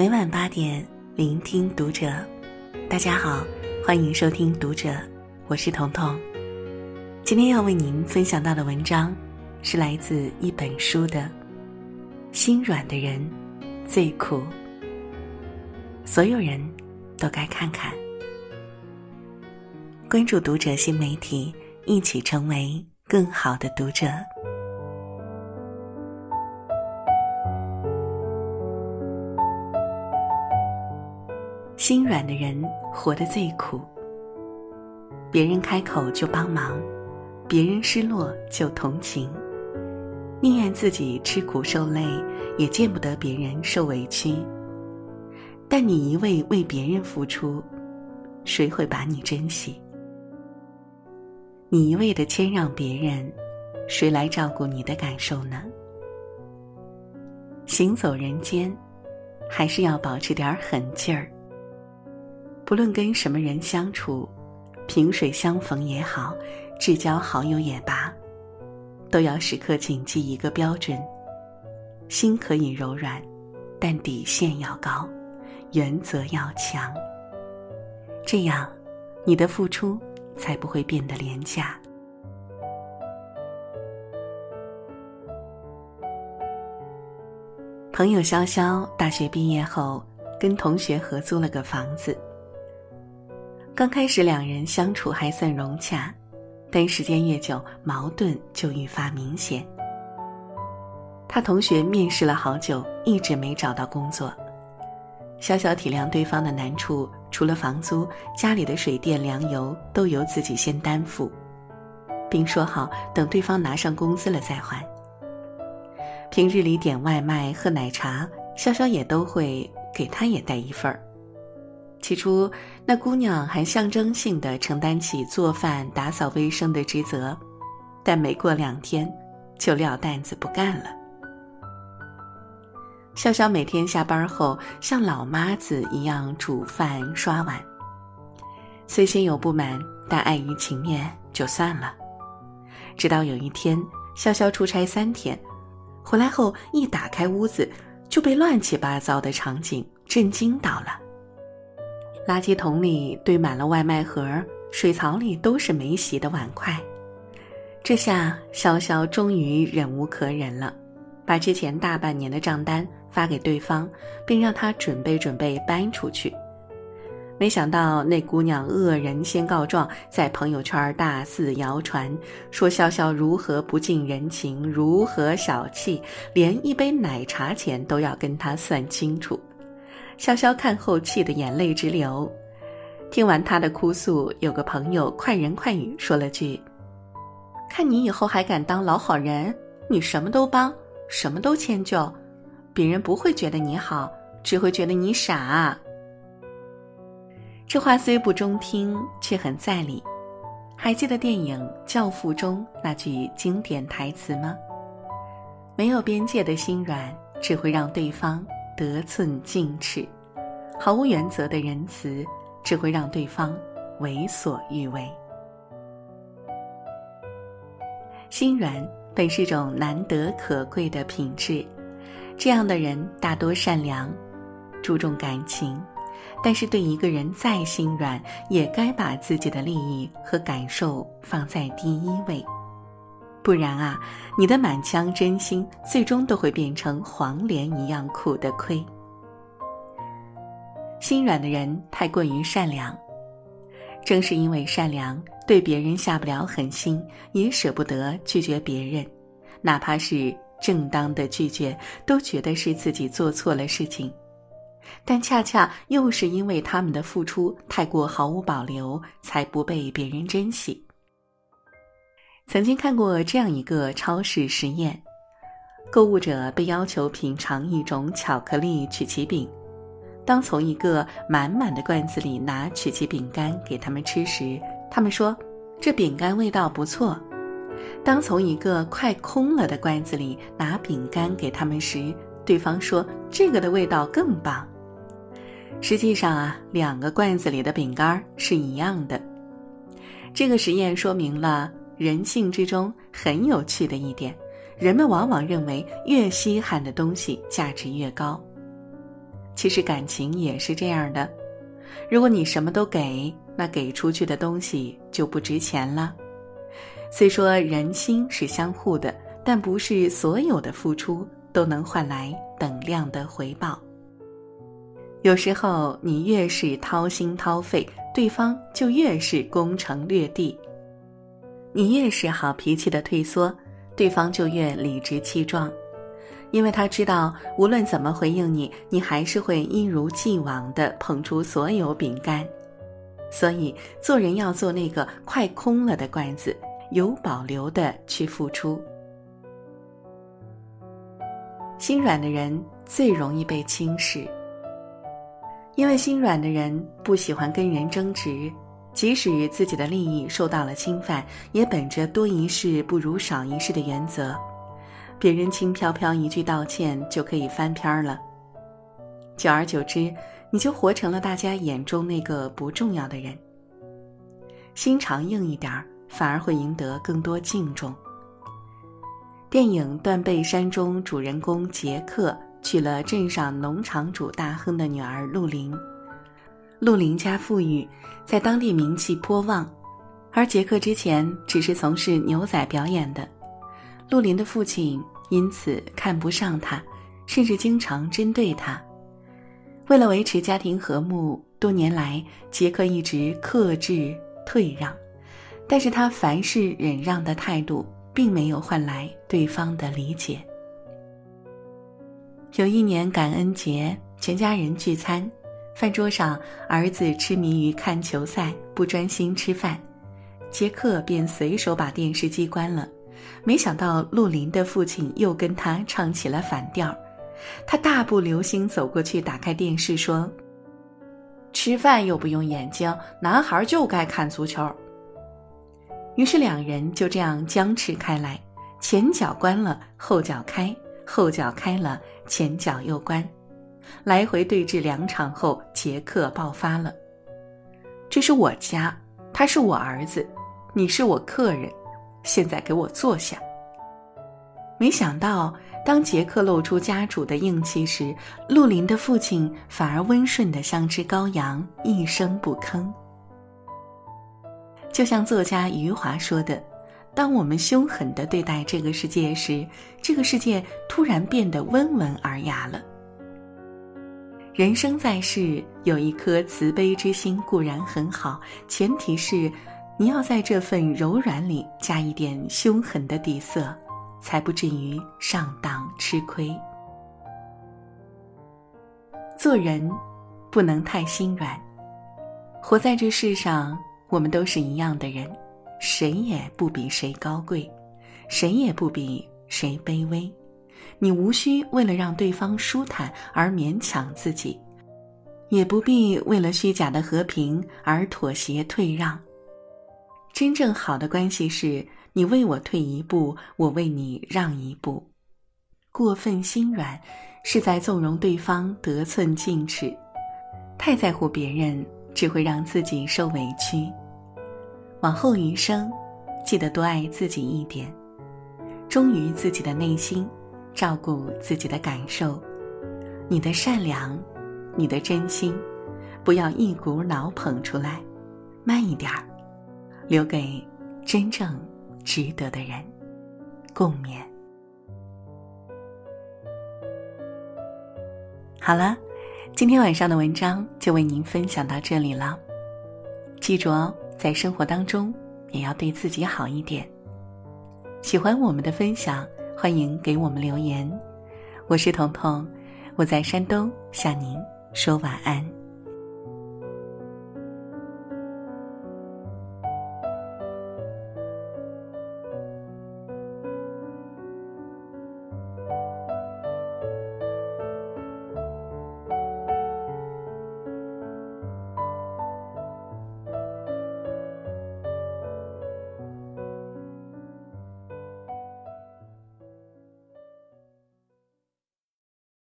每晚八点，聆听读者。大家好，欢迎收听《读者》，我是彤彤。今天要为您分享到的文章，是来自一本书的《心软的人最苦》，所有人都该看看。关注《读者》新媒体，一起成为更好的读者。心软的人活得最苦。别人开口就帮忙，别人失落就同情，宁愿自己吃苦受累，也见不得别人受委屈。但你一味为别人付出，谁会把你珍惜？你一味的谦让别人，谁来照顾你的感受呢？行走人间，还是要保持点狠劲儿。不论跟什么人相处，萍水相逢也好，至交好友也罢，都要时刻谨记一个标准：心可以柔软，但底线要高，原则要强。这样，你的付出才不会变得廉价。朋友潇潇大学毕业后，跟同学合租了个房子。刚开始两人相处还算融洽，但时间越久，矛盾就愈发明显。他同学面试了好久，一直没找到工作。小小体谅对方的难处，除了房租，家里的水电粮油都由自己先担负，并说好等对方拿上工资了再还。平日里点外卖、喝奶茶，潇潇也都会给他也带一份儿。起初，那姑娘还象征性的承担起做饭、打扫卫生的职责，但没过两天，就撂担子不干了。潇潇每天下班后像老妈子一样煮饭、刷碗，虽心有不满，但碍于情面就算了。直到有一天，潇潇出差三天，回来后一打开屋子，就被乱七八糟的场景震惊到了。垃圾桶里堆满了外卖盒，水槽里都是没洗的碗筷。这下潇潇终于忍无可忍了，把之前大半年的账单发给对方，并让他准备准备搬出去。没想到那姑娘恶人先告状，在朋友圈大肆谣传，说潇潇如何不近人情，如何小气，连一杯奶茶钱都要跟他算清楚。潇潇看后气得眼泪直流，听完他的哭诉，有个朋友快人快语说了句：“看你以后还敢当老好人，你什么都帮，什么都迁就，别人不会觉得你好，只会觉得你傻。”这话虽不中听，却很在理。还记得电影《教父》中那句经典台词吗？没有边界的心软，只会让对方。得寸进尺，毫无原则的仁慈，只会让对方为所欲为。心软本是种难得可贵的品质，这样的人大多善良，注重感情，但是对一个人再心软，也该把自己的利益和感受放在第一位。不然啊，你的满腔真心最终都会变成黄连一样苦的亏。心软的人太过于善良，正是因为善良，对别人下不了狠心，也舍不得拒绝别人，哪怕是正当的拒绝，都觉得是自己做错了事情。但恰恰又是因为他们的付出太过毫无保留，才不被别人珍惜。曾经看过这样一个超市实验：购物者被要求品尝一种巧克力曲奇饼，当从一个满满的罐子里拿曲奇饼干给他们吃时，他们说这饼干味道不错；当从一个快空了的罐子里拿饼干给他们时，对方说这个的味道更棒。实际上啊，两个罐子里的饼干是一样的。这个实验说明了。人性之中很有趣的一点，人们往往认为越稀罕的东西价值越高。其实感情也是这样的。如果你什么都给，那给出去的东西就不值钱了。虽说人心是相互的，但不是所有的付出都能换来等量的回报。有时候你越是掏心掏肺，对方就越是攻城略地；你越是好脾气的退缩，对方就越理直气壮，因为他知道无论怎么回应你，你还是会一如既往的捧出所有饼干。所以做人要做那个快空了的罐子，有保留的去付出。心软的人最容易被轻视。因为心软的人不喜欢跟人争执，即使自己的利益受到了侵犯，也本着多一事不如少一事的原则，别人轻飘飘一句道歉就可以翻篇了。久而久之，你就活成了大家眼中那个不重要的人。心肠硬一点儿，反而会赢得更多敬重。电影《断背山》中，主人公杰克。娶了镇上农场主大亨的女儿陆林。陆林家富裕，在当地名气颇旺，而杰克之前只是从事牛仔表演的。陆林的父亲因此看不上他，甚至经常针对他。为了维持家庭和睦，多年来杰克一直克制退让，但是他凡事忍让的态度，并没有换来对方的理解。有一年感恩节，全家人聚餐，饭桌上儿子痴迷于看球赛，不专心吃饭，杰克便随手把电视机关了。没想到陆林的父亲又跟他唱起了反调，他大步流星走过去，打开电视说：“吃饭又不用眼睛，男孩就该看足球。”于是两人就这样僵持开来，前脚关了，后脚开。后脚开了，前脚又关，来回对峙两场后，杰克爆发了：“这是我家，他是我儿子，你是我客人，现在给我坐下。”没想到，当杰克露出家主的硬气时，陆林的父亲反而温顺的像只羔羊，一声不吭。就像作家余华说的。当我们凶狠的对待这个世界时，这个世界突然变得温文尔雅了。人生在世，有一颗慈悲之心固然很好，前提是你要在这份柔软里加一点凶狠的底色，才不至于上当吃亏。做人不能太心软，活在这世上，我们都是一样的人。谁也不比谁高贵，谁也不比谁卑微。你无需为了让对方舒坦而勉强自己，也不必为了虚假的和平而妥协退让。真正好的关系是你为我退一步，我为你让一步。过分心软，是在纵容对方得寸进尺。太在乎别人，只会让自己受委屈。往后余生，记得多爱自己一点，忠于自己的内心，照顾自己的感受。你的善良，你的真心，不要一股脑捧出来，慢一点儿，留给真正值得的人共勉。好了，今天晚上的文章就为您分享到这里了，记住哦。在生活当中，也要对自己好一点。喜欢我们的分享，欢迎给我们留言。我是彤彤，我在山东向您说晚安。